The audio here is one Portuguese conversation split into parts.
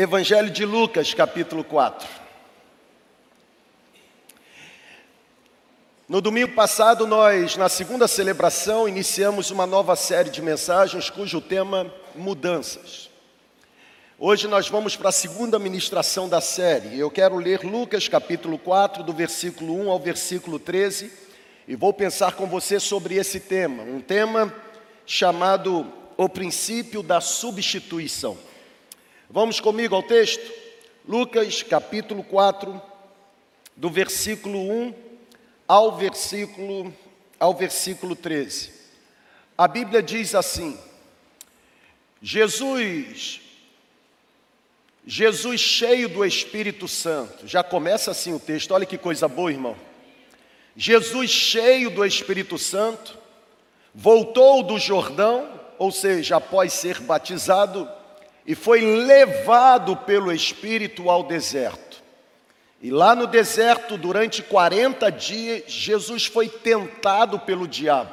Evangelho de Lucas, capítulo 4. No domingo passado, nós, na segunda celebração, iniciamos uma nova série de mensagens cujo tema mudanças. Hoje nós vamos para a segunda ministração da série. Eu quero ler Lucas capítulo 4, do versículo 1 ao versículo 13, e vou pensar com você sobre esse tema, um tema chamado o princípio da substituição. Vamos comigo ao texto? Lucas capítulo 4, do versículo 1 ao versículo, ao versículo 13. A Bíblia diz assim: Jesus, Jesus cheio do Espírito Santo, já começa assim o texto, olha que coisa boa, irmão. Jesus cheio do Espírito Santo, voltou do Jordão, ou seja, após ser batizado, e foi levado pelo Espírito ao deserto. E lá no deserto, durante 40 dias, Jesus foi tentado pelo diabo.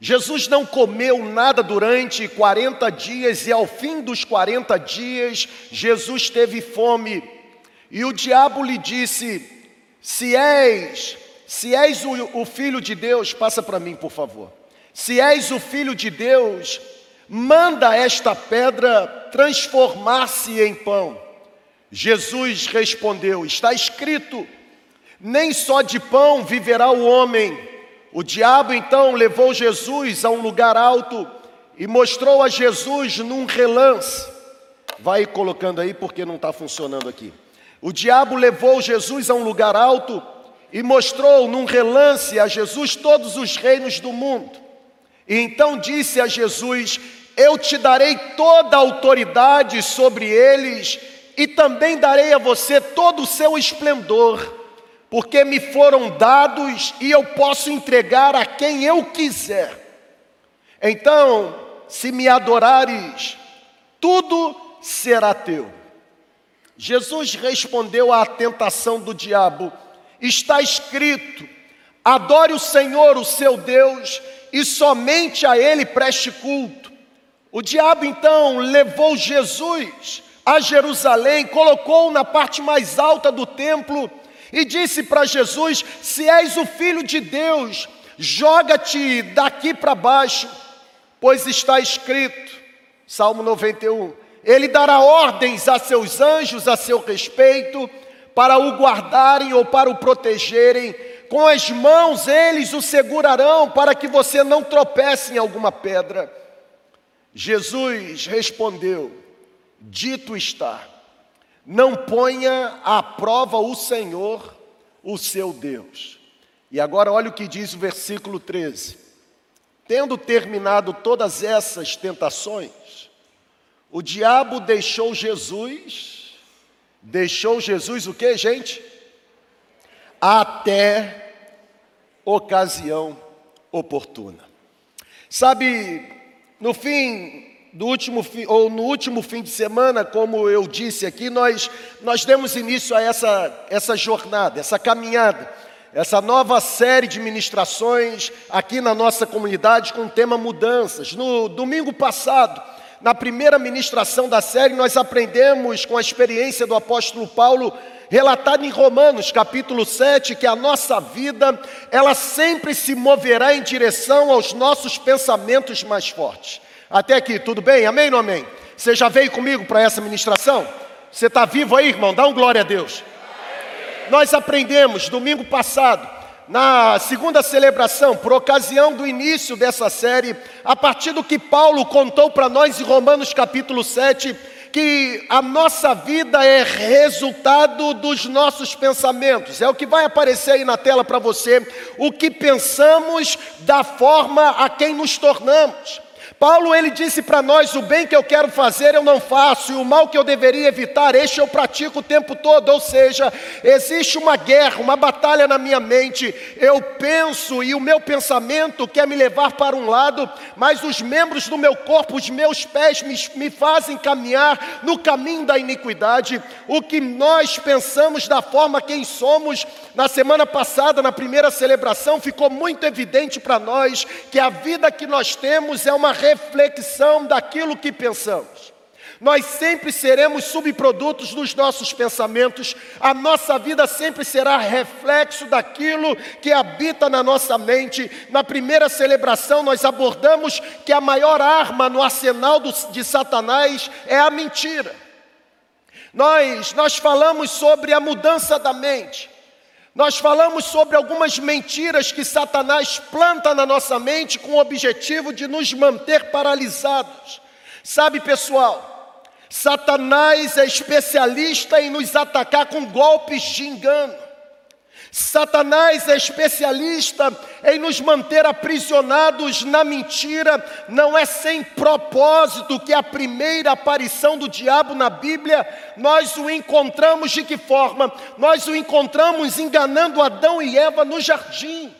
Jesus não comeu nada durante 40 dias, e ao fim dos 40 dias, Jesus teve fome. E o diabo lhe disse: Se és, se és o, o filho de Deus, passa para mim, por favor. Se és o filho de Deus, manda esta pedra transformar-se em pão. Jesus respondeu: Está escrito, nem só de pão viverá o homem. O diabo então levou Jesus a um lugar alto e mostrou a Jesus num relance. Vai colocando aí porque não está funcionando aqui. O diabo levou Jesus a um lugar alto e mostrou num relance a Jesus todos os reinos do mundo. E então disse a Jesus: eu te darei toda a autoridade sobre eles, e também darei a você todo o seu esplendor, porque me foram dados e eu posso entregar a quem eu quiser. Então, se me adorares, tudo será teu. Jesus respondeu à tentação do diabo: Está escrito: adore o Senhor, o seu Deus, e somente a Ele preste culto. O diabo então levou Jesus a Jerusalém, colocou-o na parte mais alta do templo e disse para Jesus: Se és o filho de Deus, joga-te daqui para baixo, pois está escrito, Salmo 91, ele dará ordens a seus anjos a seu respeito, para o guardarem ou para o protegerem, com as mãos eles o segurarão, para que você não tropece em alguma pedra. Jesus respondeu: Dito está, não ponha à prova o Senhor, o seu Deus. E agora olha o que diz o versículo 13. Tendo terminado todas essas tentações, o diabo deixou Jesus, deixou Jesus o que, gente? Até ocasião oportuna. Sabe, no fim do último ou no último fim de semana, como eu disse aqui, nós nós demos início a essa essa jornada, essa caminhada, essa nova série de ministrações aqui na nossa comunidade com o tema mudanças. No domingo passado, na primeira ministração da série, nós aprendemos com a experiência do apóstolo Paulo relatado em Romanos, capítulo 7, que a nossa vida, ela sempre se moverá em direção aos nossos pensamentos mais fortes. Até aqui, tudo bem? Amém ou amém? Você já veio comigo para essa ministração? Você está vivo aí, irmão? Dá um glória a Deus. Nós aprendemos domingo passado, na segunda celebração, por ocasião do início dessa série, a partir do que Paulo contou para nós em Romanos capítulo 7, que a nossa vida é resultado dos nossos pensamentos. É o que vai aparecer aí na tela para você, o que pensamos da forma a quem nos tornamos. Paulo ele disse para nós: o bem que eu quero fazer eu não faço, e o mal que eu deveria evitar, este eu pratico o tempo todo. Ou seja, existe uma guerra, uma batalha na minha mente. Eu penso e o meu pensamento quer me levar para um lado, mas os membros do meu corpo, os meus pés, me, me fazem caminhar no caminho da iniquidade. O que nós pensamos da forma quem somos, na semana passada, na primeira celebração, ficou muito evidente para nós que a vida que nós temos é uma reflexão daquilo que pensamos. Nós sempre seremos subprodutos dos nossos pensamentos, a nossa vida sempre será reflexo daquilo que habita na nossa mente. Na primeira celebração, nós abordamos que a maior arma no arsenal de Satanás é a mentira. Nós, nós falamos sobre a mudança da mente. Nós falamos sobre algumas mentiras que Satanás planta na nossa mente com o objetivo de nos manter paralisados. Sabe, pessoal, Satanás é especialista em nos atacar com golpes de engano. Satanás é especialista em nos manter aprisionados na mentira. Não é sem propósito que a primeira aparição do diabo na Bíblia, nós o encontramos de que forma? Nós o encontramos enganando Adão e Eva no jardim.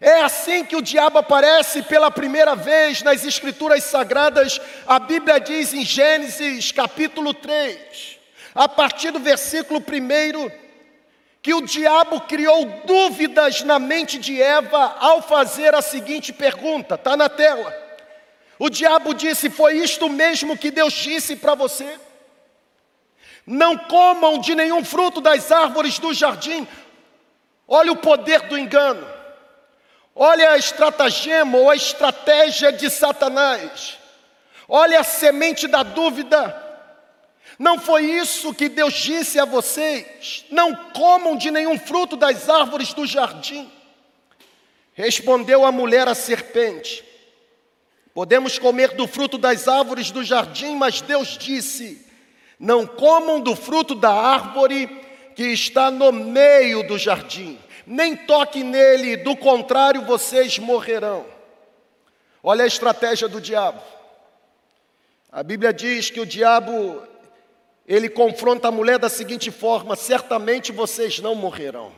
É assim que o diabo aparece pela primeira vez nas Escrituras Sagradas. A Bíblia diz em Gênesis capítulo 3, a partir do versículo 1, que o diabo criou dúvidas na mente de Eva ao fazer a seguinte pergunta: está na tela. O diabo disse: Foi isto mesmo que Deus disse para você? Não comam de nenhum fruto das árvores do jardim. Olha o poder do engano. Olha a estratagema ou a estratégia de Satanás. Olha a semente da dúvida. Não foi isso que Deus disse a vocês? Não comam de nenhum fruto das árvores do jardim. Respondeu a mulher à serpente: Podemos comer do fruto das árvores do jardim, mas Deus disse: Não comam do fruto da árvore que está no meio do jardim nem toque nele, do contrário vocês morrerão. Olha a estratégia do diabo. A Bíblia diz que o diabo ele confronta a mulher da seguinte forma: certamente vocês não morrerão.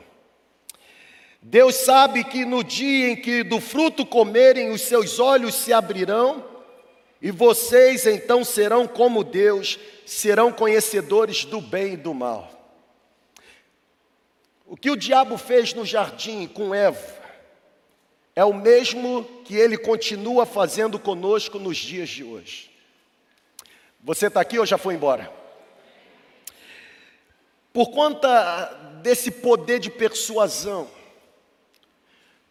Deus sabe que no dia em que do fruto comerem, os seus olhos se abrirão, e vocês então serão como Deus, serão conhecedores do bem e do mal. O que o diabo fez no jardim com Eva é o mesmo que ele continua fazendo conosco nos dias de hoje. Você está aqui ou já foi embora? Por conta desse poder de persuasão,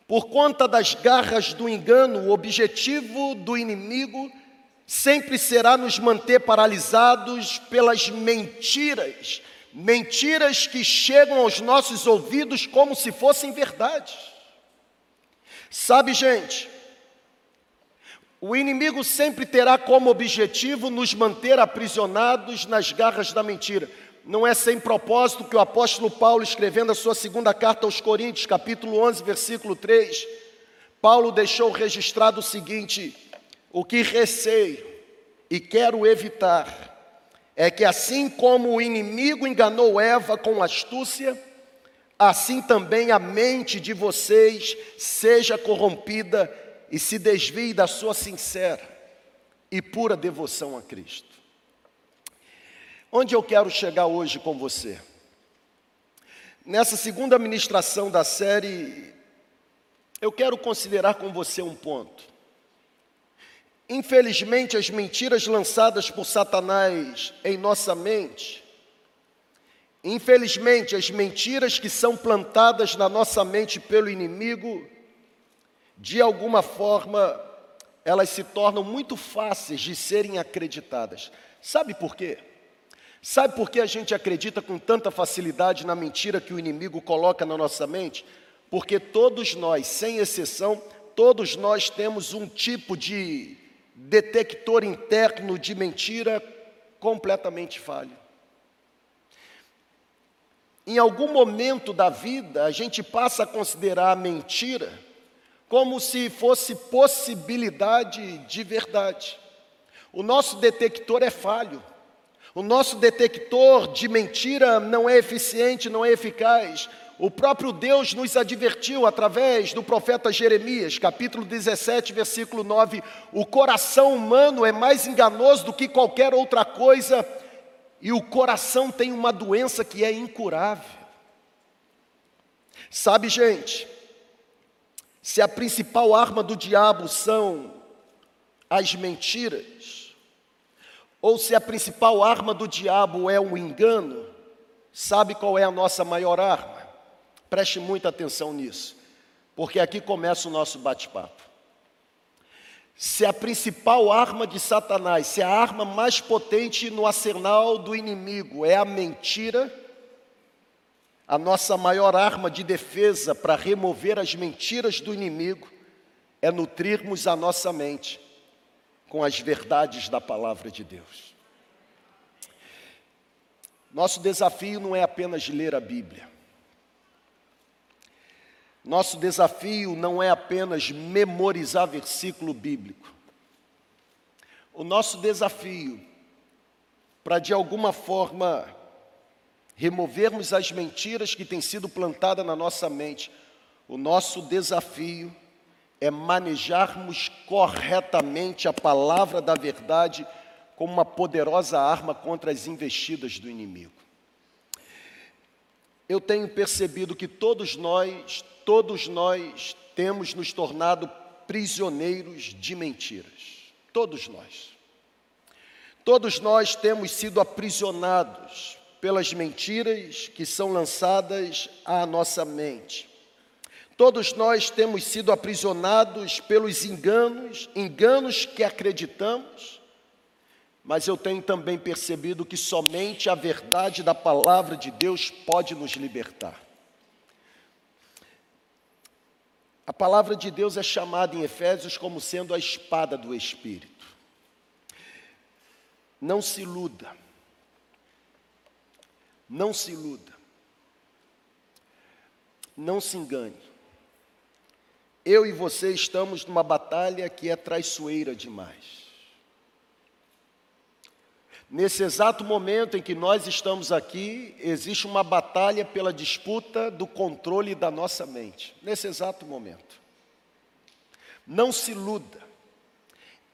por conta das garras do engano, o objetivo do inimigo sempre será nos manter paralisados pelas mentiras mentiras que chegam aos nossos ouvidos como se fossem verdade. Sabe, gente, o inimigo sempre terá como objetivo nos manter aprisionados nas garras da mentira. Não é sem propósito que o apóstolo Paulo, escrevendo a sua segunda carta aos Coríntios, capítulo 11, versículo 3, Paulo deixou registrado o seguinte: o que receio e quero evitar é que assim como o inimigo enganou Eva com astúcia, assim também a mente de vocês seja corrompida e se desvie da sua sincera e pura devoção a Cristo. Onde eu quero chegar hoje com você? Nessa segunda ministração da série, eu quero considerar com você um ponto. Infelizmente, as mentiras lançadas por Satanás em nossa mente, infelizmente, as mentiras que são plantadas na nossa mente pelo inimigo, de alguma forma, elas se tornam muito fáceis de serem acreditadas. Sabe por quê? Sabe por que a gente acredita com tanta facilidade na mentira que o inimigo coloca na nossa mente? Porque todos nós, sem exceção, todos nós temos um tipo de detector interno de mentira completamente falho. Em algum momento da vida, a gente passa a considerar a mentira como se fosse possibilidade de verdade. O nosso detector é falho. O nosso detector de mentira não é eficiente, não é eficaz. O próprio Deus nos advertiu através do profeta Jeremias, capítulo 17, versículo 9: o coração humano é mais enganoso do que qualquer outra coisa, e o coração tem uma doença que é incurável. Sabe, gente, se a principal arma do diabo são as mentiras, ou se a principal arma do diabo é o engano, sabe qual é a nossa maior arma? Preste muita atenção nisso, porque aqui começa o nosso bate-papo. Se a principal arma de Satanás, se a arma mais potente no arsenal do inimigo é a mentira, a nossa maior arma de defesa para remover as mentiras do inimigo é nutrirmos a nossa mente com as verdades da palavra de Deus. Nosso desafio não é apenas ler a Bíblia. Nosso desafio não é apenas memorizar versículo bíblico. O nosso desafio, para de alguma forma removermos as mentiras que têm sido plantadas na nossa mente, o nosso desafio é manejarmos corretamente a palavra da verdade como uma poderosa arma contra as investidas do inimigo. Eu tenho percebido que todos nós, todos nós temos nos tornado prisioneiros de mentiras. Todos nós. Todos nós temos sido aprisionados pelas mentiras que são lançadas à nossa mente. Todos nós temos sido aprisionados pelos enganos, enganos que acreditamos, mas eu tenho também percebido que somente a verdade da palavra de Deus pode nos libertar. A palavra de Deus é chamada em Efésios como sendo a espada do Espírito. Não se iluda. Não se iluda. Não se engane eu e você estamos numa batalha que é traiçoeira demais. Nesse exato momento em que nós estamos aqui, existe uma batalha pela disputa do controle da nossa mente. Nesse exato momento. Não se iluda.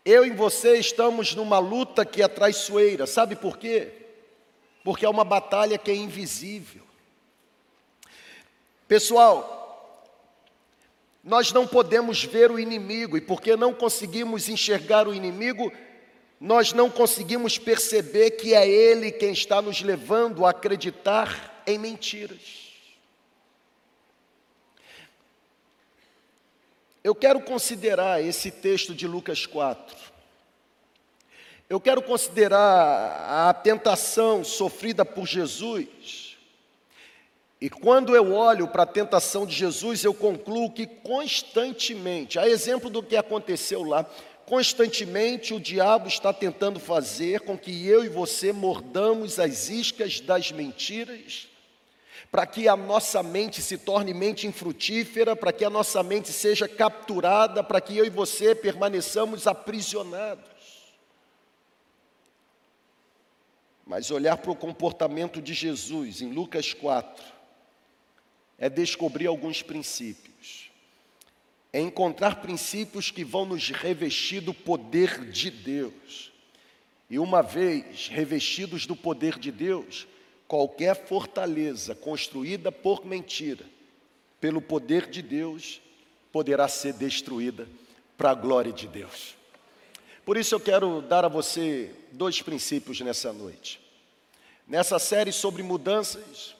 Eu e você estamos numa luta que é traiçoeira. Sabe por quê? Porque é uma batalha que é invisível. Pessoal, nós não podemos ver o inimigo, e porque não conseguimos enxergar o inimigo, nós não conseguimos perceber que é ele quem está nos levando a acreditar em mentiras. Eu quero considerar esse texto de Lucas 4. Eu quero considerar a tentação sofrida por Jesus e quando eu olho para a tentação de Jesus, eu concluo que constantemente, a exemplo do que aconteceu lá, constantemente o diabo está tentando fazer com que eu e você mordamos as iscas das mentiras, para que a nossa mente se torne mente infrutífera, para que a nossa mente seja capturada, para que eu e você permaneçamos aprisionados. Mas olhar para o comportamento de Jesus em Lucas 4, é descobrir alguns princípios, é encontrar princípios que vão nos revestir do poder de Deus. E uma vez revestidos do poder de Deus, qualquer fortaleza construída por mentira, pelo poder de Deus, poderá ser destruída para a glória de Deus. Por isso eu quero dar a você dois princípios nessa noite. Nessa série sobre mudanças,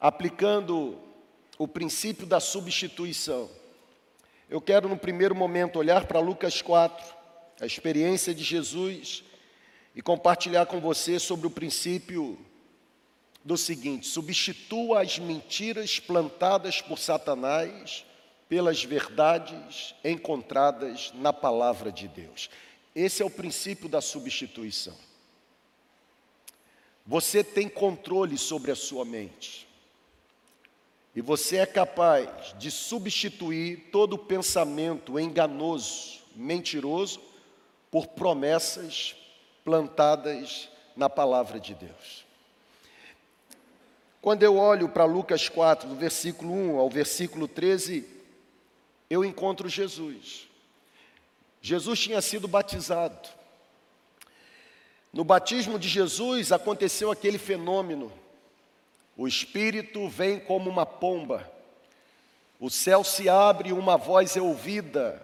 aplicando o princípio da substituição. Eu quero, no primeiro momento, olhar para Lucas 4, a experiência de Jesus, e compartilhar com você sobre o princípio do seguinte: substitua as mentiras plantadas por Satanás pelas verdades encontradas na palavra de Deus. Esse é o princípio da substituição. Você tem controle sobre a sua mente. E você é capaz de substituir todo pensamento enganoso, mentiroso, por promessas plantadas na palavra de Deus. Quando eu olho para Lucas 4, do versículo 1 ao versículo 13, eu encontro Jesus. Jesus tinha sido batizado. No batismo de Jesus aconteceu aquele fenômeno o Espírito vem como uma pomba, o céu se abre uma voz é ouvida,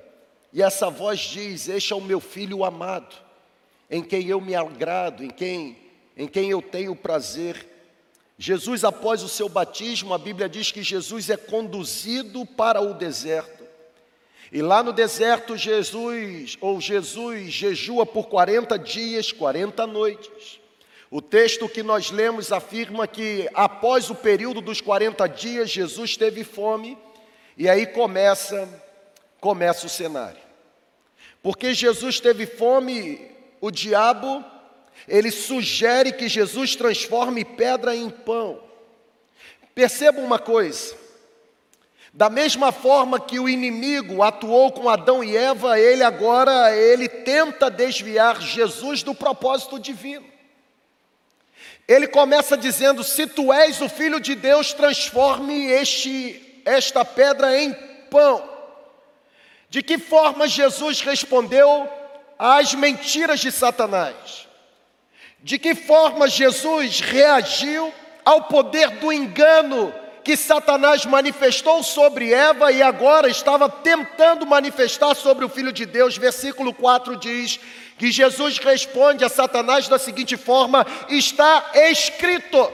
e essa voz diz: Este é o meu filho amado, em quem eu me agrado, em quem, em quem eu tenho prazer. Jesus, após o seu batismo, a Bíblia diz que Jesus é conduzido para o deserto. E lá no deserto, Jesus, ou Jesus, jejua por 40 dias, 40 noites. O texto que nós lemos afirma que após o período dos 40 dias, Jesus teve fome, e aí começa, começa o cenário. Porque Jesus teve fome, o diabo ele sugere que Jesus transforme pedra em pão. Perceba uma coisa: da mesma forma que o inimigo atuou com Adão e Eva, ele agora ele tenta desviar Jesus do propósito divino. Ele começa dizendo: "Se tu és o filho de Deus, transforme este esta pedra em pão". De que forma Jesus respondeu às mentiras de Satanás? de que forma Jesus reagiu ao poder do engano que Satanás manifestou sobre Eva e agora estava tentando manifestar sobre o Filho de Deus. Versículo 4 diz que Jesus responde a Satanás da seguinte forma: está escrito.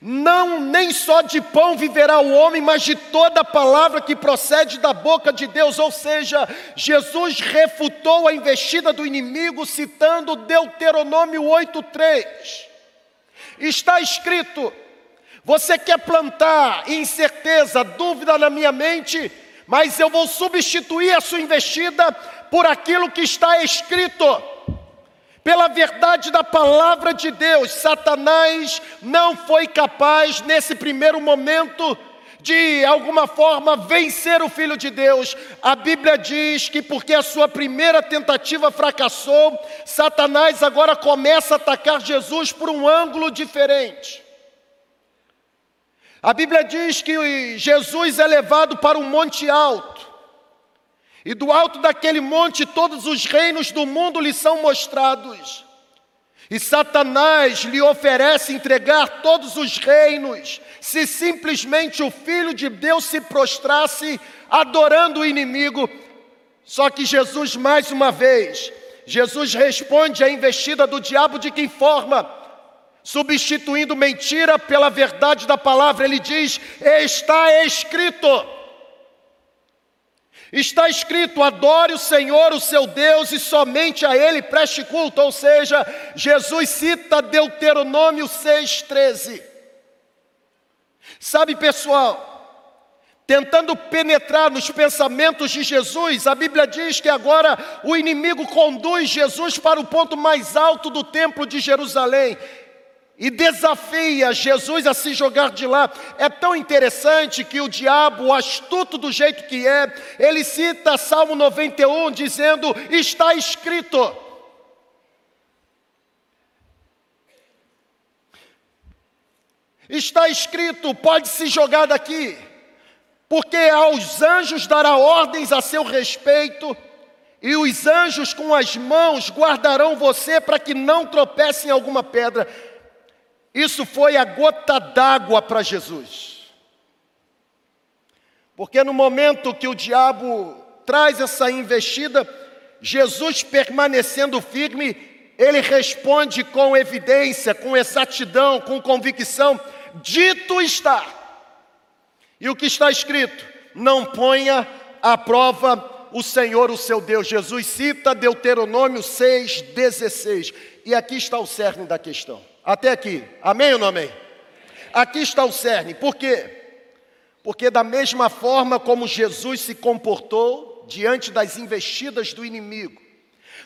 Não nem só de pão viverá o homem, mas de toda palavra que procede da boca de Deus. Ou seja, Jesus refutou a investida do inimigo citando Deuteronômio 8:3. Está escrito: Você quer plantar incerteza, dúvida na minha mente, mas eu vou substituir a sua investida por aquilo que está escrito pela verdade da palavra de Deus, Satanás não foi capaz, nesse primeiro momento, de alguma forma vencer o Filho de Deus. A Bíblia diz que porque a sua primeira tentativa fracassou, Satanás agora começa a atacar Jesus por um ângulo diferente. A Bíblia diz que Jesus é levado para um monte alto. E do alto daquele monte todos os reinos do mundo lhe são mostrados. E Satanás lhe oferece entregar todos os reinos, se simplesmente o Filho de Deus se prostrasse adorando o inimigo. Só que Jesus, mais uma vez, Jesus responde à investida do diabo de que forma? Substituindo mentira pela verdade da palavra, ele diz: Está escrito. Está escrito: adore o Senhor, o seu Deus, e somente a Ele preste culto. Ou seja, Jesus cita Deuteronômio 6,13. Sabe, pessoal, tentando penetrar nos pensamentos de Jesus, a Bíblia diz que agora o inimigo conduz Jesus para o ponto mais alto do templo de Jerusalém e desafia Jesus a se jogar de lá. É tão interessante que o diabo, astuto do jeito que é, ele cita Salmo 91 dizendo: está escrito. Está escrito, pode se jogar daqui, porque aos anjos dará ordens a seu respeito, e os anjos com as mãos guardarão você para que não tropece em alguma pedra. Isso foi a gota d'água para Jesus. Porque no momento que o diabo traz essa investida, Jesus permanecendo firme, ele responde com evidência, com exatidão, com convicção: dito está. E o que está escrito? Não ponha à prova o Senhor, o seu Deus. Jesus cita Deuteronômio 6,16. E aqui está o cerne da questão. Até aqui. Amém ou não amém? Aqui está o cerne. Por quê? Porque, da mesma forma como Jesus se comportou diante das investidas do inimigo,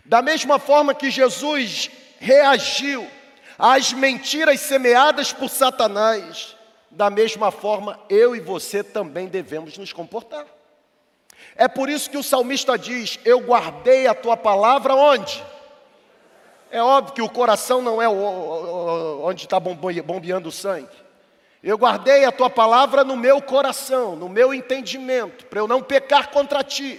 da mesma forma que Jesus reagiu às mentiras semeadas por Satanás, da mesma forma eu e você também devemos nos comportar. É por isso que o salmista diz: Eu guardei a tua palavra onde? É óbvio que o coração não é onde está bombeando o sangue. Eu guardei a tua palavra no meu coração, no meu entendimento, para eu não pecar contra ti.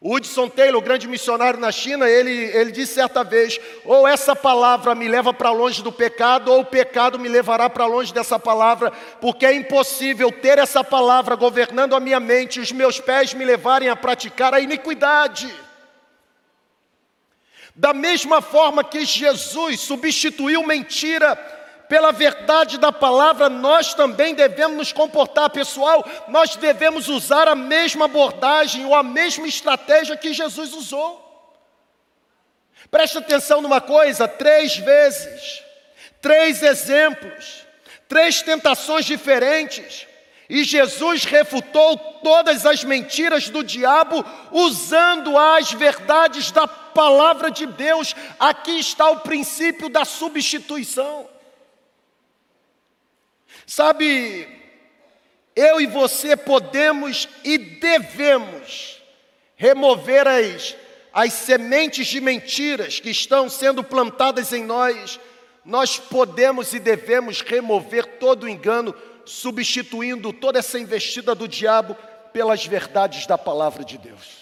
O Hudson Taylor, grande missionário na China, ele, ele disse certa vez: ou essa palavra me leva para longe do pecado, ou o pecado me levará para longe dessa palavra, porque é impossível ter essa palavra governando a minha mente e os meus pés me levarem a praticar a iniquidade. Da mesma forma que Jesus substituiu mentira pela verdade da palavra, nós também devemos nos comportar, pessoal. Nós devemos usar a mesma abordagem ou a mesma estratégia que Jesus usou. Preste atenção numa coisa: três vezes, três exemplos, três tentações diferentes, e Jesus refutou todas as mentiras do diabo usando as verdades da palavra de Deus. Aqui está o princípio da substituição. Sabe, eu e você podemos e devemos remover as, as sementes de mentiras que estão sendo plantadas em nós. Nós podemos e devemos remover todo o engano, substituindo toda essa investida do diabo pelas verdades da palavra de Deus.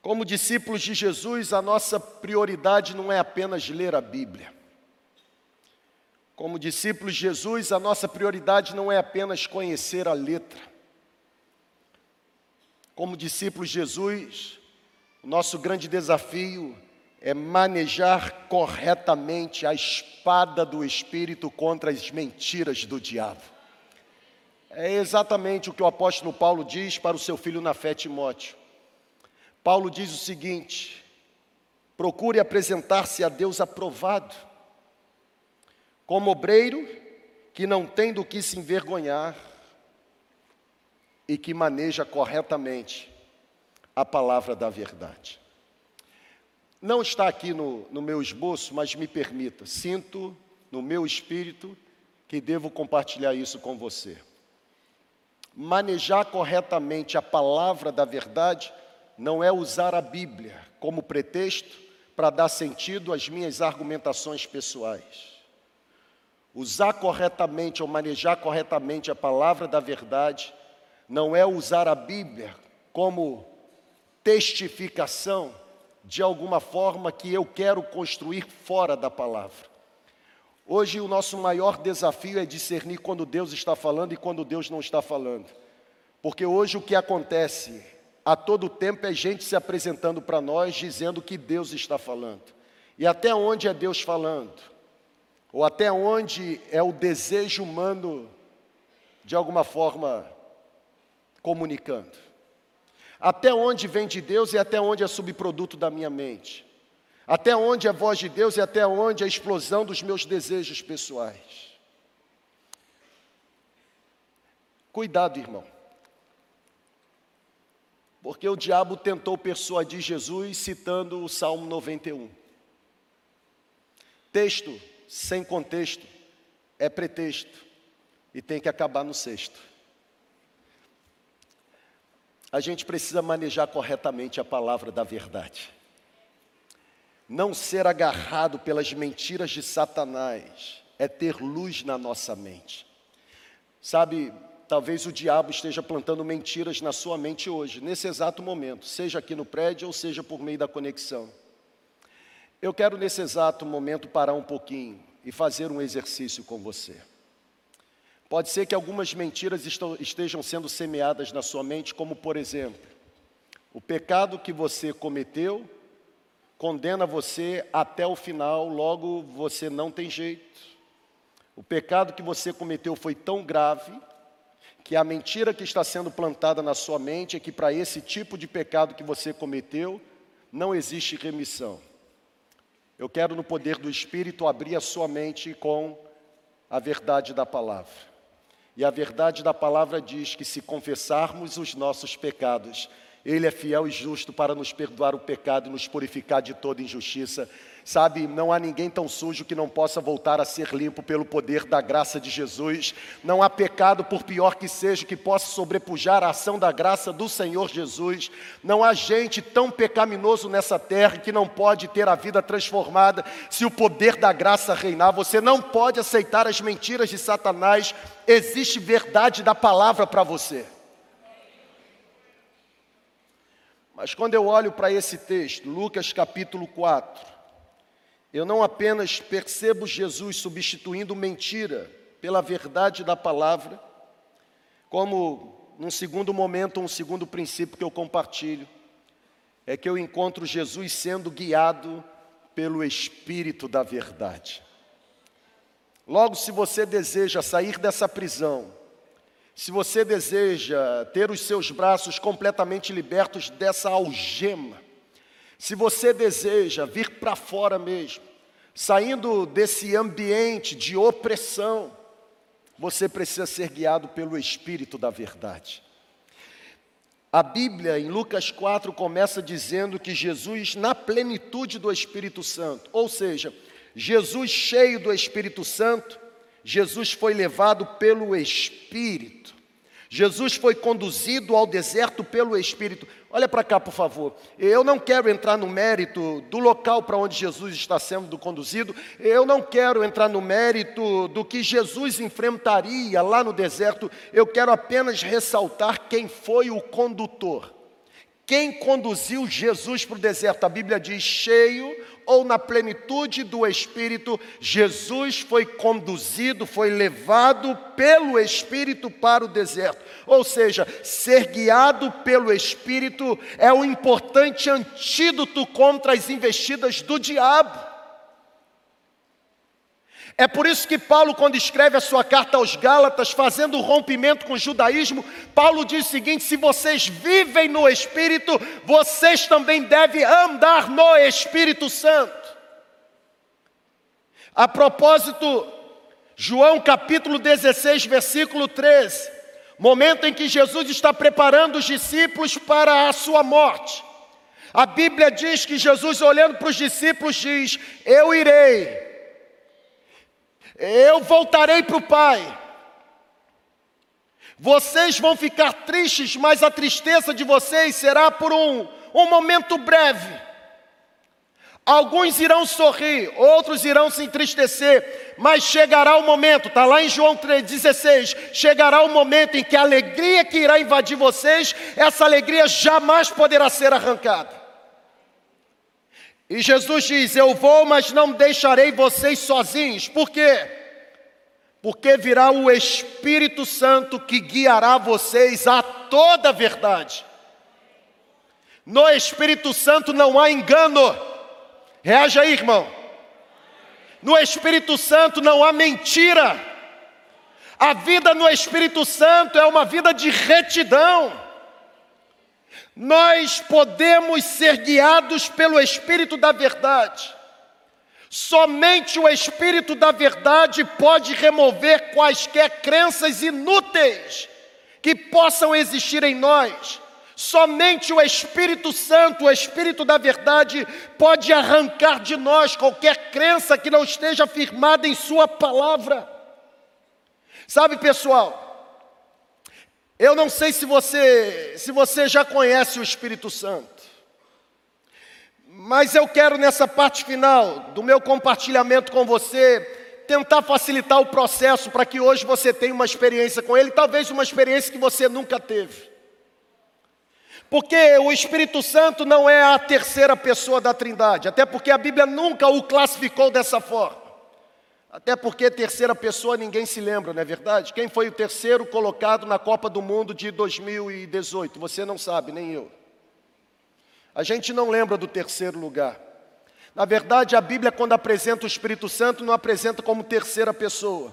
Como discípulos de Jesus, a nossa prioridade não é apenas ler a Bíblia. Como discípulos de Jesus, a nossa prioridade não é apenas conhecer a letra. Como discípulos de Jesus, o nosso grande desafio é manejar corretamente a espada do Espírito contra as mentiras do diabo. É exatamente o que o apóstolo Paulo diz para o seu filho na fé Timóteo. Paulo diz o seguinte: procure apresentar-se a Deus aprovado como obreiro que não tem do que se envergonhar e que maneja corretamente a palavra da verdade. Não está aqui no, no meu esboço, mas me permita, sinto no meu espírito que devo compartilhar isso com você. Manejar corretamente a palavra da verdade não é usar a Bíblia como pretexto para dar sentido às minhas argumentações pessoais. Usar corretamente ou manejar corretamente a palavra da verdade não é usar a Bíblia como testificação de alguma forma que eu quero construir fora da palavra. Hoje o nosso maior desafio é discernir quando Deus está falando e quando Deus não está falando. Porque hoje o que acontece a todo tempo é gente se apresentando para nós dizendo que Deus está falando. E até onde é Deus falando? ou até onde é o desejo humano, de alguma forma, comunicando. Até onde vem de Deus e até onde é subproduto da minha mente. Até onde é voz de Deus e até onde é explosão dos meus desejos pessoais. Cuidado, irmão. Porque o diabo tentou persuadir Jesus citando o Salmo 91. Texto sem contexto, é pretexto e tem que acabar no sexto. A gente precisa manejar corretamente a palavra da verdade. Não ser agarrado pelas mentiras de Satanás é ter luz na nossa mente. Sabe, talvez o diabo esteja plantando mentiras na sua mente hoje, nesse exato momento, seja aqui no prédio ou seja por meio da conexão. Eu quero nesse exato momento parar um pouquinho e fazer um exercício com você. Pode ser que algumas mentiras estejam sendo semeadas na sua mente, como por exemplo, o pecado que você cometeu condena você até o final, logo você não tem jeito. O pecado que você cometeu foi tão grave que a mentira que está sendo plantada na sua mente é que para esse tipo de pecado que você cometeu não existe remissão. Eu quero, no poder do Espírito, abrir a sua mente com a verdade da palavra. E a verdade da palavra diz que se confessarmos os nossos pecados, Ele é fiel e justo para nos perdoar o pecado e nos purificar de toda injustiça. Sabe, não há ninguém tão sujo que não possa voltar a ser limpo pelo poder da graça de Jesus. Não há pecado, por pior que seja, que possa sobrepujar a ação da graça do Senhor Jesus. Não há gente tão pecaminoso nessa terra que não pode ter a vida transformada se o poder da graça reinar. Você não pode aceitar as mentiras de Satanás. Existe verdade da palavra para você. Mas quando eu olho para esse texto, Lucas capítulo 4, eu não apenas percebo Jesus substituindo mentira pela verdade da palavra, como num segundo momento, um segundo princípio que eu compartilho. é que eu encontro Jesus sendo guiado pelo Espírito da Verdade. Logo, se você deseja sair dessa prisão, se você deseja ter os seus braços completamente libertos dessa algema, se você deseja vir para fora mesmo, saindo desse ambiente de opressão, você precisa ser guiado pelo Espírito da Verdade. A Bíblia, em Lucas 4, começa dizendo que Jesus, na plenitude do Espírito Santo, ou seja, Jesus cheio do Espírito Santo, Jesus foi levado pelo Espírito. Jesus foi conduzido ao deserto pelo Espírito. Olha para cá, por favor. Eu não quero entrar no mérito do local para onde Jesus está sendo conduzido. Eu não quero entrar no mérito do que Jesus enfrentaria lá no deserto. Eu quero apenas ressaltar quem foi o condutor. Quem conduziu Jesus para o deserto? A Bíblia diz: cheio ou na plenitude do Espírito, Jesus foi conduzido, foi levado pelo Espírito para o deserto. Ou seja, ser guiado pelo Espírito é o importante antídoto contra as investidas do diabo. É por isso que Paulo, quando escreve a sua carta aos Gálatas, fazendo o rompimento com o judaísmo, Paulo diz o seguinte: se vocês vivem no Espírito, vocês também devem andar no Espírito Santo. A propósito, João capítulo 16, versículo 13, momento em que Jesus está preparando os discípulos para a sua morte. A Bíblia diz que Jesus, olhando para os discípulos, diz: Eu irei eu voltarei para o Pai. Vocês vão ficar tristes, mas a tristeza de vocês será por um, um momento breve. Alguns irão sorrir, outros irão se entristecer, mas chegará o momento, está lá em João 3,16: chegará o momento em que a alegria que irá invadir vocês, essa alegria jamais poderá ser arrancada. E Jesus diz: Eu vou, mas não deixarei vocês sozinhos. Por quê? Porque virá o Espírito Santo que guiará vocês a toda a verdade. No Espírito Santo não há engano. Reaja aí, irmão. No Espírito Santo não há mentira. A vida no Espírito Santo é uma vida de retidão. Nós podemos ser guiados pelo Espírito da Verdade. Somente o Espírito da Verdade pode remover quaisquer crenças inúteis que possam existir em nós. Somente o Espírito Santo, o Espírito da Verdade, pode arrancar de nós qualquer crença que não esteja firmada em Sua palavra. Sabe, pessoal, eu não sei se você, se você já conhece o Espírito Santo. Mas eu quero nessa parte final do meu compartilhamento com você tentar facilitar o processo para que hoje você tenha uma experiência com ele, talvez uma experiência que você nunca teve. Porque o Espírito Santo não é a terceira pessoa da Trindade, até porque a Bíblia nunca o classificou dessa forma. Até porque terceira pessoa ninguém se lembra, não é verdade? Quem foi o terceiro colocado na Copa do Mundo de 2018? Você não sabe, nem eu. A gente não lembra do terceiro lugar. Na verdade, a Bíblia, quando apresenta o Espírito Santo, não apresenta como terceira pessoa.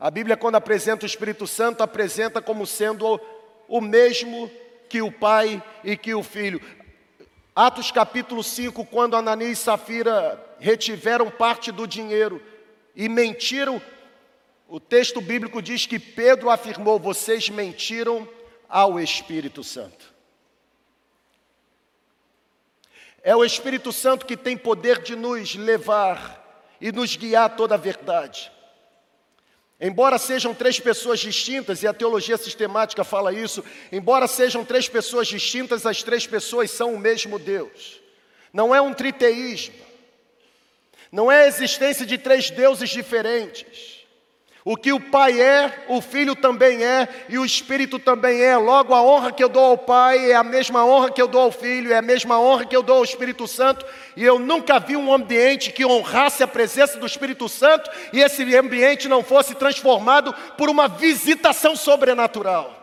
A Bíblia, quando apresenta o Espírito Santo, apresenta como sendo o mesmo que o Pai e que o Filho. Atos capítulo 5, quando Ananias e Safira retiveram parte do dinheiro e mentiram. O texto bíblico diz que Pedro afirmou: vocês mentiram ao Espírito Santo. É o Espírito Santo que tem poder de nos levar e nos guiar a toda a verdade. Embora sejam três pessoas distintas, e a teologia sistemática fala isso, embora sejam três pessoas distintas, as três pessoas são o mesmo Deus. Não é um triteísmo. Não é a existência de três deuses diferentes. O que o Pai é, o Filho também é e o Espírito também é. Logo, a honra que eu dou ao Pai é a mesma honra que eu dou ao Filho, é a mesma honra que eu dou ao Espírito Santo. E eu nunca vi um ambiente que honrasse a presença do Espírito Santo e esse ambiente não fosse transformado por uma visitação sobrenatural.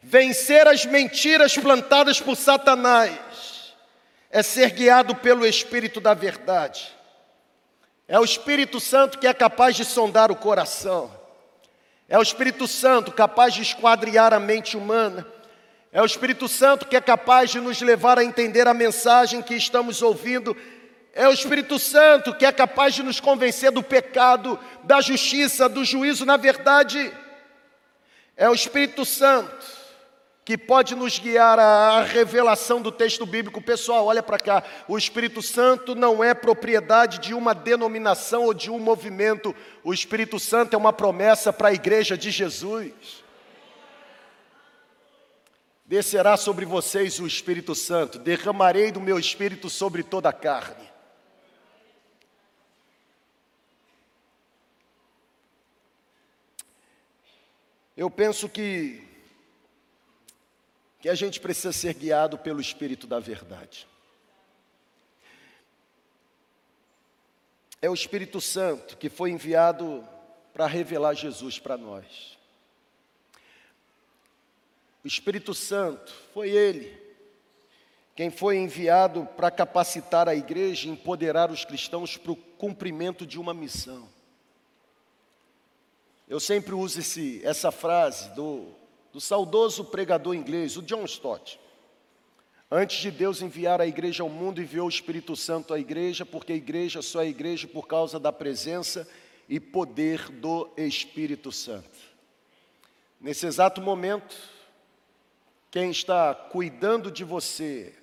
Vencer as mentiras plantadas por Satanás é ser guiado pelo Espírito da verdade. É o Espírito Santo que é capaz de sondar o coração. É o Espírito Santo capaz de esquadriar a mente humana. É o Espírito Santo que é capaz de nos levar a entender a mensagem que estamos ouvindo. É o Espírito Santo que é capaz de nos convencer do pecado, da justiça, do juízo. Na verdade, é o Espírito Santo que pode nos guiar à revelação do texto bíblico. Pessoal, olha para cá. O Espírito Santo não é propriedade de uma denominação ou de um movimento. O Espírito Santo é uma promessa para a igreja de Jesus. Descerá sobre vocês o Espírito Santo, derramarei do meu espírito sobre toda a carne. Eu penso que que a gente precisa ser guiado pelo Espírito da verdade. É o Espírito Santo que foi enviado para revelar Jesus para nós. O Espírito Santo foi ele quem foi enviado para capacitar a igreja e empoderar os cristãos para o cumprimento de uma missão. Eu sempre uso esse, essa frase do do saudoso pregador inglês, o John Stott. Antes de Deus enviar a igreja ao mundo, enviou o Espírito Santo à igreja, porque a igreja só é igreja por causa da presença e poder do Espírito Santo. Nesse exato momento, quem está cuidando de você,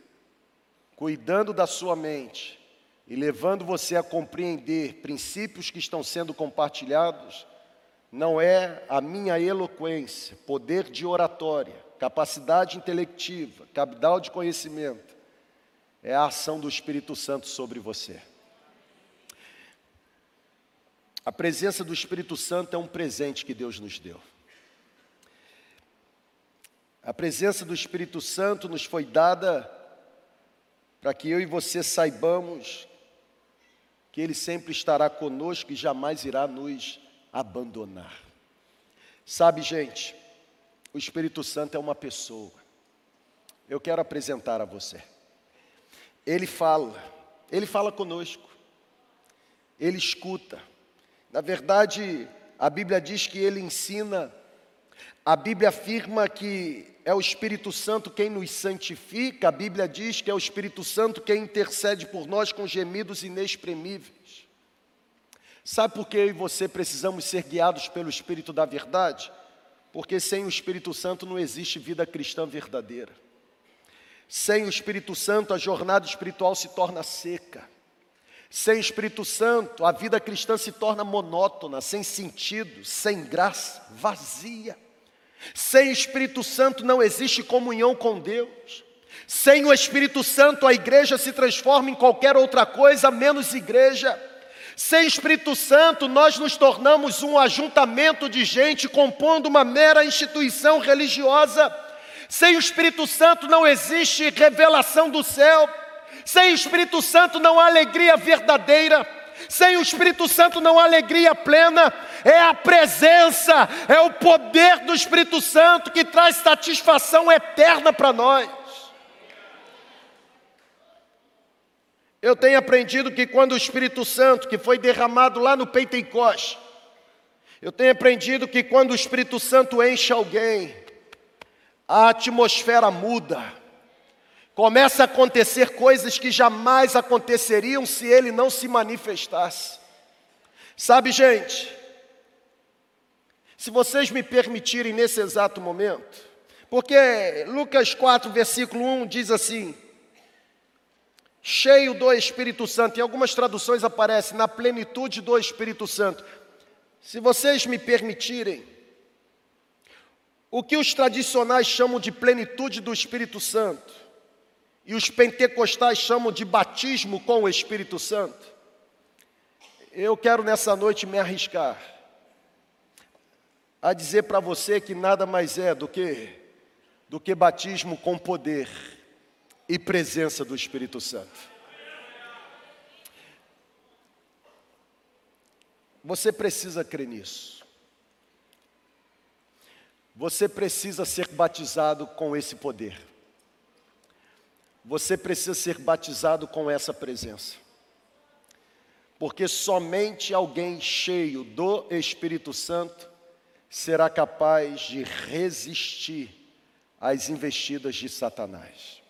cuidando da sua mente e levando você a compreender princípios que estão sendo compartilhados, não é a minha eloquência, poder de oratória, capacidade intelectiva, capital de conhecimento, é a ação do Espírito Santo sobre você. A presença do Espírito Santo é um presente que Deus nos deu. A presença do Espírito Santo nos foi dada para que eu e você saibamos que Ele sempre estará conosco e jamais irá nos abandonar. Sabe, gente, o Espírito Santo é uma pessoa. Eu quero apresentar a você. Ele fala, ele fala conosco, ele escuta. Na verdade, a Bíblia diz que ele ensina, a Bíblia afirma que é o Espírito Santo quem nos santifica, a Bíblia diz que é o Espírito Santo quem intercede por nós com gemidos inexprimíveis. Sabe por que eu e você precisamos ser guiados pelo Espírito da verdade? Porque sem o Espírito Santo não existe vida cristã verdadeira. Sem o Espírito Santo, a jornada espiritual se torna seca. Sem o Espírito Santo, a vida cristã se torna monótona, sem sentido, sem graça, vazia. Sem o Espírito Santo não existe comunhão com Deus. Sem o Espírito Santo, a igreja se transforma em qualquer outra coisa menos igreja. Sem Espírito Santo, nós nos tornamos um ajuntamento de gente compondo uma mera instituição religiosa. Sem o Espírito Santo não existe revelação do céu. Sem o Espírito Santo não há alegria verdadeira. Sem o Espírito Santo não há alegria plena. É a presença, é o poder do Espírito Santo que traz satisfação eterna para nós. Eu tenho aprendido que quando o Espírito Santo, que foi derramado lá no Pentecoste, eu tenho aprendido que quando o Espírito Santo enche alguém, a atmosfera muda. Começa a acontecer coisas que jamais aconteceriam se ele não se manifestasse. Sabe, gente, se vocês me permitirem nesse exato momento, porque Lucas 4, versículo 1 diz assim: cheio do Espírito Santo. Em algumas traduções aparece na plenitude do Espírito Santo. Se vocês me permitirem, o que os tradicionais chamam de plenitude do Espírito Santo e os pentecostais chamam de batismo com o Espírito Santo, eu quero nessa noite me arriscar a dizer para você que nada mais é do que do que batismo com poder e presença do Espírito Santo. Você precisa crer nisso. Você precisa ser batizado com esse poder. Você precisa ser batizado com essa presença. Porque somente alguém cheio do Espírito Santo será capaz de resistir às investidas de Satanás.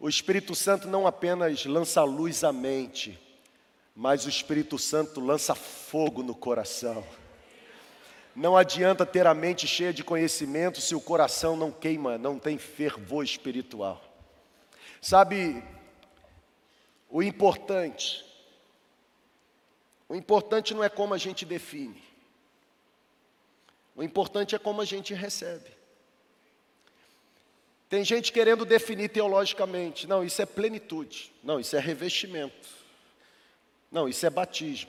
O Espírito Santo não apenas lança luz à mente, mas o Espírito Santo lança fogo no coração. Não adianta ter a mente cheia de conhecimento se o coração não queima, não tem fervor espiritual. Sabe, o importante, o importante não é como a gente define, o importante é como a gente recebe. Tem gente querendo definir teologicamente, não, isso é plenitude, não, isso é revestimento, não, isso é batismo.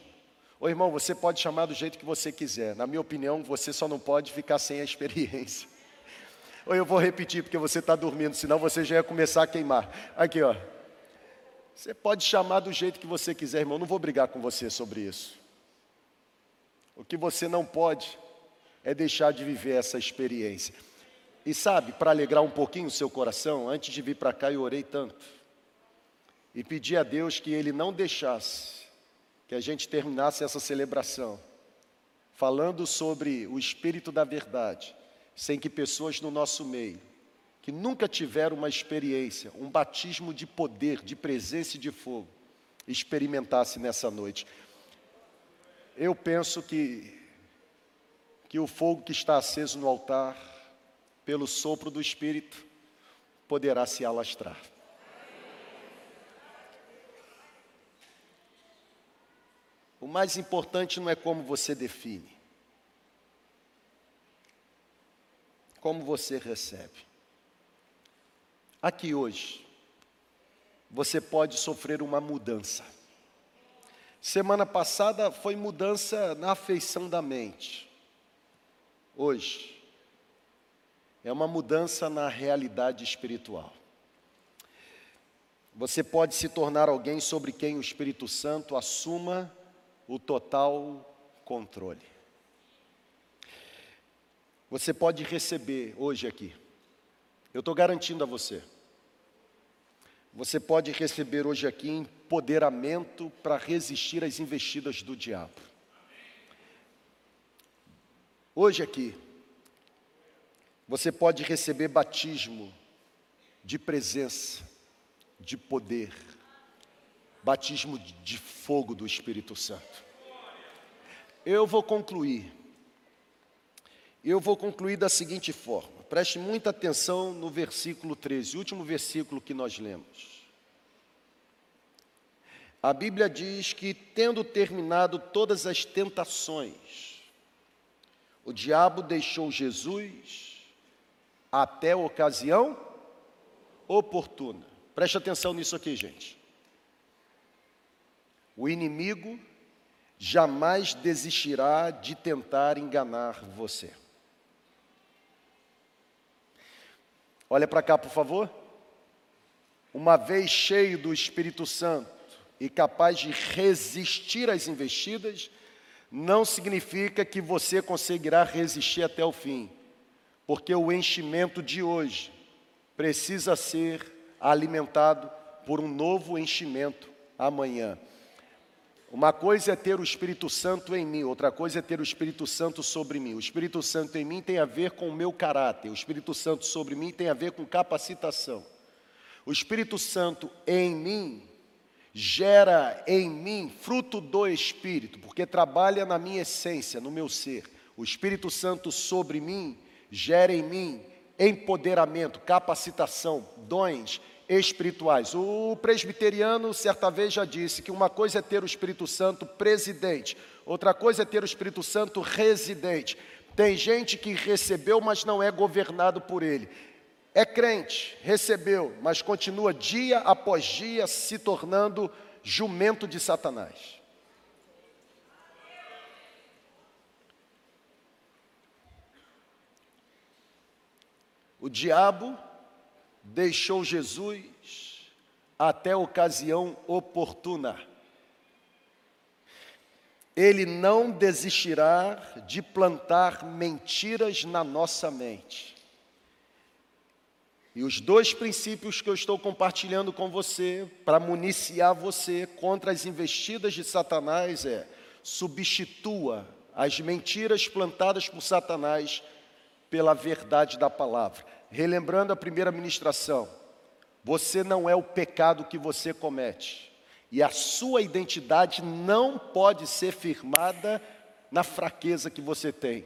Ô irmão, você pode chamar do jeito que você quiser. Na minha opinião, você só não pode ficar sem a experiência. Ou eu vou repetir porque você está dormindo, senão você já ia começar a queimar. Aqui, ó. Você pode chamar do jeito que você quiser, irmão. Não vou brigar com você sobre isso. O que você não pode é deixar de viver essa experiência. E sabe, para alegrar um pouquinho o seu coração, antes de vir para cá eu orei tanto. E pedi a Deus que Ele não deixasse que a gente terminasse essa celebração falando sobre o Espírito da Verdade, sem que pessoas no nosso meio, que nunca tiveram uma experiência, um batismo de poder, de presença e de fogo, experimentasse nessa noite. Eu penso que, que o fogo que está aceso no altar, pelo sopro do Espírito, poderá se alastrar. O mais importante não é como você define, como você recebe. Aqui hoje, você pode sofrer uma mudança. Semana passada foi mudança na afeição da mente. Hoje, é uma mudança na realidade espiritual. Você pode se tornar alguém sobre quem o Espírito Santo assuma o total controle. Você pode receber hoje aqui, eu estou garantindo a você, você pode receber hoje aqui empoderamento para resistir às investidas do diabo. Hoje aqui, você pode receber batismo de presença, de poder, batismo de fogo do Espírito Santo. Eu vou concluir. Eu vou concluir da seguinte forma. Preste muita atenção no versículo 13, último versículo que nós lemos. A Bíblia diz que, tendo terminado todas as tentações, o diabo deixou Jesus até a ocasião oportuna. Preste atenção nisso aqui, gente. O inimigo jamais desistirá de tentar enganar você. Olha para cá, por favor. Uma vez cheio do Espírito Santo e capaz de resistir às investidas, não significa que você conseguirá resistir até o fim, porque o enchimento de hoje precisa ser alimentado por um novo enchimento amanhã. Uma coisa é ter o Espírito Santo em mim, outra coisa é ter o Espírito Santo sobre mim. O Espírito Santo em mim tem a ver com o meu caráter, o Espírito Santo sobre mim tem a ver com capacitação. O Espírito Santo em mim gera em mim fruto do Espírito, porque trabalha na minha essência, no meu ser. O Espírito Santo sobre mim gera em mim empoderamento, capacitação, dons espirituais. O presbiteriano, certa vez, já disse que uma coisa é ter o Espírito Santo presidente, outra coisa é ter o Espírito Santo residente. Tem gente que recebeu, mas não é governado por ele. É crente, recebeu, mas continua dia após dia se tornando jumento de Satanás. O diabo deixou Jesus até a ocasião oportuna. ele não desistirá de plantar mentiras na nossa mente. E os dois princípios que eu estou compartilhando com você, para municiar você contra as investidas de Satanás, é: substitua as mentiras plantadas por Satanás pela verdade da palavra. Relembrando a primeira ministração, você não é o pecado que você comete, e a sua identidade não pode ser firmada na fraqueza que você tem.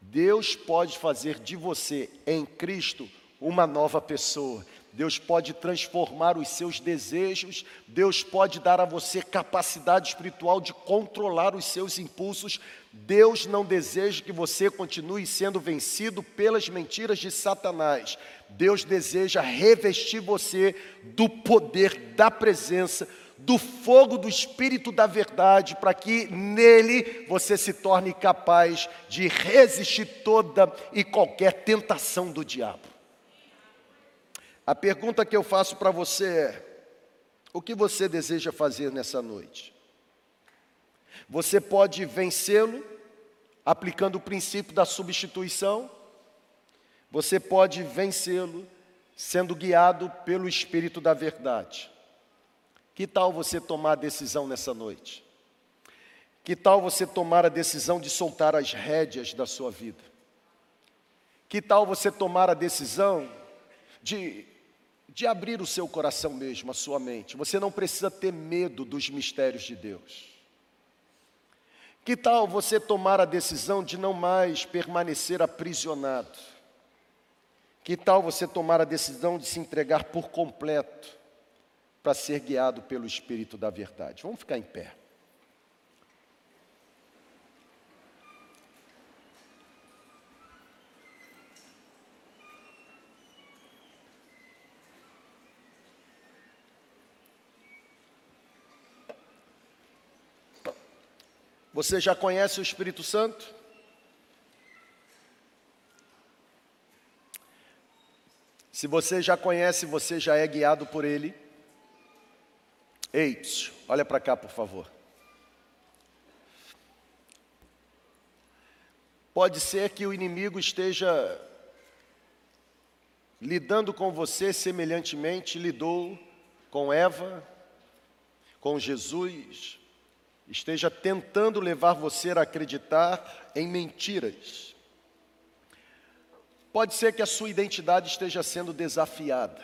Deus pode fazer de você em Cristo uma nova pessoa. Deus pode transformar os seus desejos, Deus pode dar a você capacidade espiritual de controlar os seus impulsos. Deus não deseja que você continue sendo vencido pelas mentiras de Satanás. Deus deseja revestir você do poder da presença, do fogo do Espírito da verdade, para que nele você se torne capaz de resistir toda e qualquer tentação do diabo. A pergunta que eu faço para você é: o que você deseja fazer nessa noite? Você pode vencê-lo aplicando o princípio da substituição, você pode vencê-lo sendo guiado pelo Espírito da Verdade. Que tal você tomar a decisão nessa noite? Que tal você tomar a decisão de soltar as rédeas da sua vida? Que tal você tomar a decisão de de abrir o seu coração mesmo, a sua mente. Você não precisa ter medo dos mistérios de Deus. Que tal você tomar a decisão de não mais permanecer aprisionado? Que tal você tomar a decisão de se entregar por completo para ser guiado pelo Espírito da Verdade? Vamos ficar em pé. Você já conhece o Espírito Santo? Se você já conhece, você já é guiado por Ele. Eits, olha para cá, por favor. Pode ser que o inimigo esteja lidando com você semelhantemente lidou com Eva, com Jesus, esteja tentando levar você a acreditar em mentiras. Pode ser que a sua identidade esteja sendo desafiada,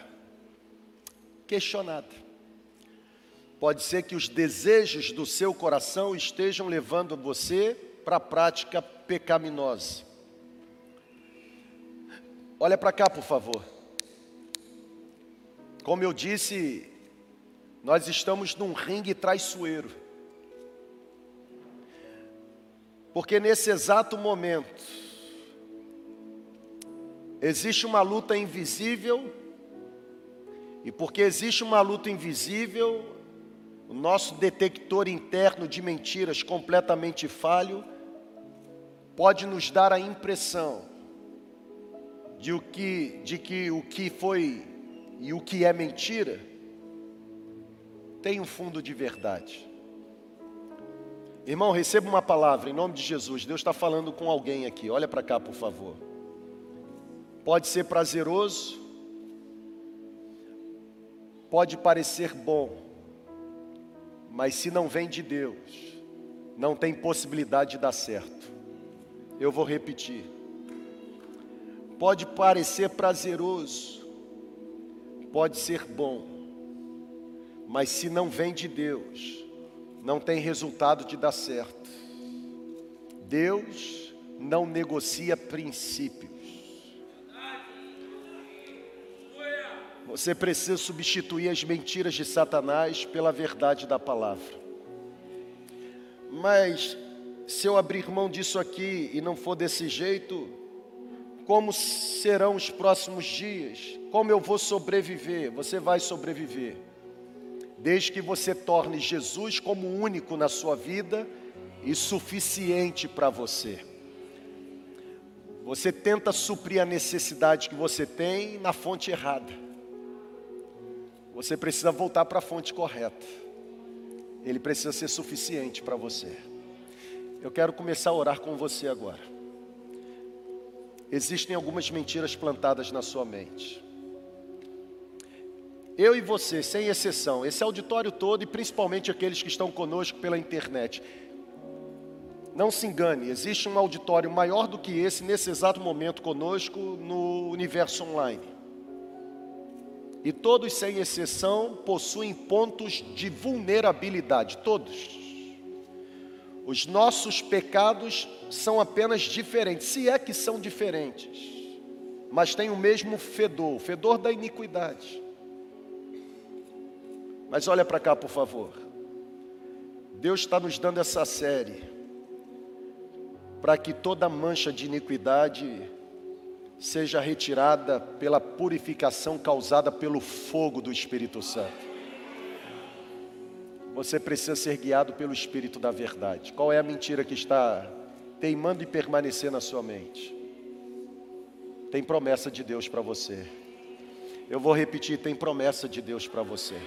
questionada. Pode ser que os desejos do seu coração estejam levando você para a prática pecaminosa. Olha para cá, por favor. Como eu disse, nós estamos num ringue traiçoeiro. Porque nesse exato momento, existe uma luta invisível, e porque existe uma luta invisível, o nosso detector interno de mentiras completamente falho pode nos dar a impressão de, o que, de que o que foi e o que é mentira tem um fundo de verdade. Irmão, receba uma palavra em nome de Jesus. Deus está falando com alguém aqui. Olha para cá, por favor. Pode ser prazeroso, pode parecer bom, mas se não vem de Deus, não tem possibilidade de dar certo. Eu vou repetir. Pode parecer prazeroso, pode ser bom, mas se não vem de Deus, não tem resultado de dar certo. Deus não negocia princípios. Você precisa substituir as mentiras de Satanás pela verdade da palavra. Mas se eu abrir mão disso aqui e não for desse jeito, como serão os próximos dias? Como eu vou sobreviver? Você vai sobreviver desde que você torne Jesus como único na sua vida e suficiente para você. Você tenta suprir a necessidade que você tem na fonte errada. Você precisa voltar para a fonte correta. Ele precisa ser suficiente para você. Eu quero começar a orar com você agora. Existem algumas mentiras plantadas na sua mente. Eu e você, sem exceção, esse auditório todo e principalmente aqueles que estão conosco pela internet. Não se engane, existe um auditório maior do que esse nesse exato momento conosco no universo online. E todos, sem exceção, possuem pontos de vulnerabilidade, todos. Os nossos pecados são apenas diferentes, se é que são diferentes, mas têm o mesmo fedor, o fedor da iniquidade. Mas olha para cá, por favor. Deus está nos dando essa série para que toda mancha de iniquidade seja retirada pela purificação causada pelo fogo do Espírito Santo. Você precisa ser guiado pelo Espírito da verdade. Qual é a mentira que está teimando e permanecer na sua mente? Tem promessa de Deus para você. Eu vou repetir: tem promessa de Deus para você.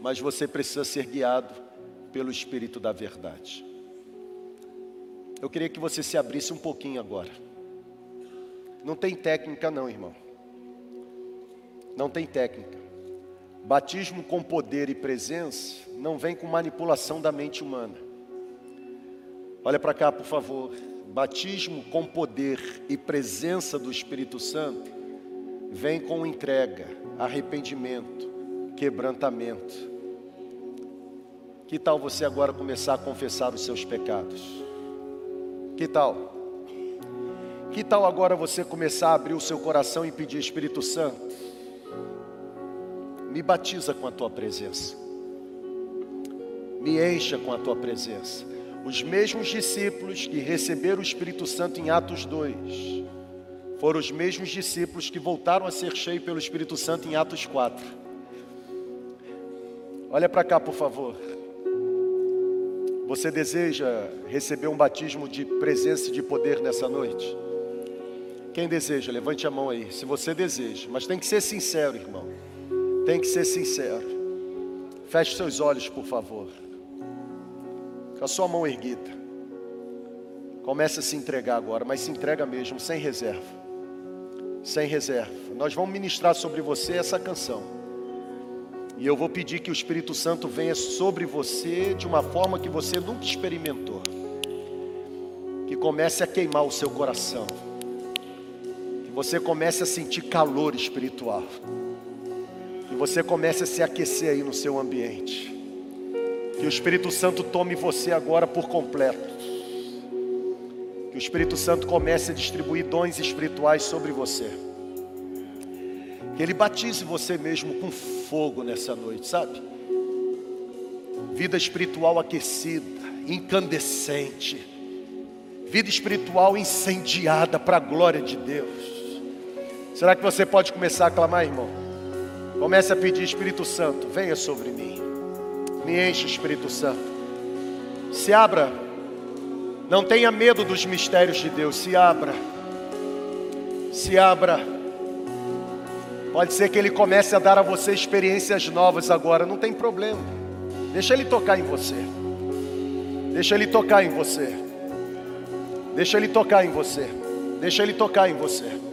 Mas você precisa ser guiado pelo Espírito da verdade. Eu queria que você se abrisse um pouquinho agora. Não tem técnica, não, irmão. Não tem técnica. Batismo com poder e presença não vem com manipulação da mente humana. Olha para cá, por favor. Batismo com poder e presença do Espírito Santo vem com entrega, arrependimento, quebrantamento. Que tal você agora começar a confessar os seus pecados? Que tal? Que tal agora você começar a abrir o seu coração e pedir Espírito Santo? me batiza com a tua presença, me encha com a tua presença. Os mesmos discípulos que receberam o Espírito Santo em Atos 2 foram os mesmos discípulos que voltaram a ser cheios pelo Espírito Santo em Atos 4. Olha para cá, por favor. Você deseja receber um batismo de presença e de poder nessa noite? Quem deseja, levante a mão aí. Se você deseja, mas tem que ser sincero, irmão. Tem que ser sincero. Feche seus olhos, por favor. Com a sua mão erguida. Comece a se entregar agora, mas se entrega mesmo, sem reserva. Sem reserva. Nós vamos ministrar sobre você essa canção. E eu vou pedir que o Espírito Santo venha sobre você de uma forma que você nunca experimentou. Que comece a queimar o seu coração. Que você comece a sentir calor espiritual você comece a se aquecer aí no seu ambiente. Que o Espírito Santo tome você agora por completo. Que o Espírito Santo comece a distribuir dons espirituais sobre você. Que Ele batize você mesmo com fogo nessa noite, sabe? Vida espiritual aquecida, incandescente. Vida espiritual incendiada para a glória de Deus. Será que você pode começar a clamar, irmão? Comece a pedir, Espírito Santo, venha sobre mim. Me enche, Espírito Santo. Se abra. Não tenha medo dos mistérios de Deus. Se abra. Se abra. Pode ser que Ele comece a dar a você experiências novas agora. Não tem problema. Deixa Ele tocar em você. Deixa Ele tocar em você. Deixa Ele tocar em você. Deixa Ele tocar em você.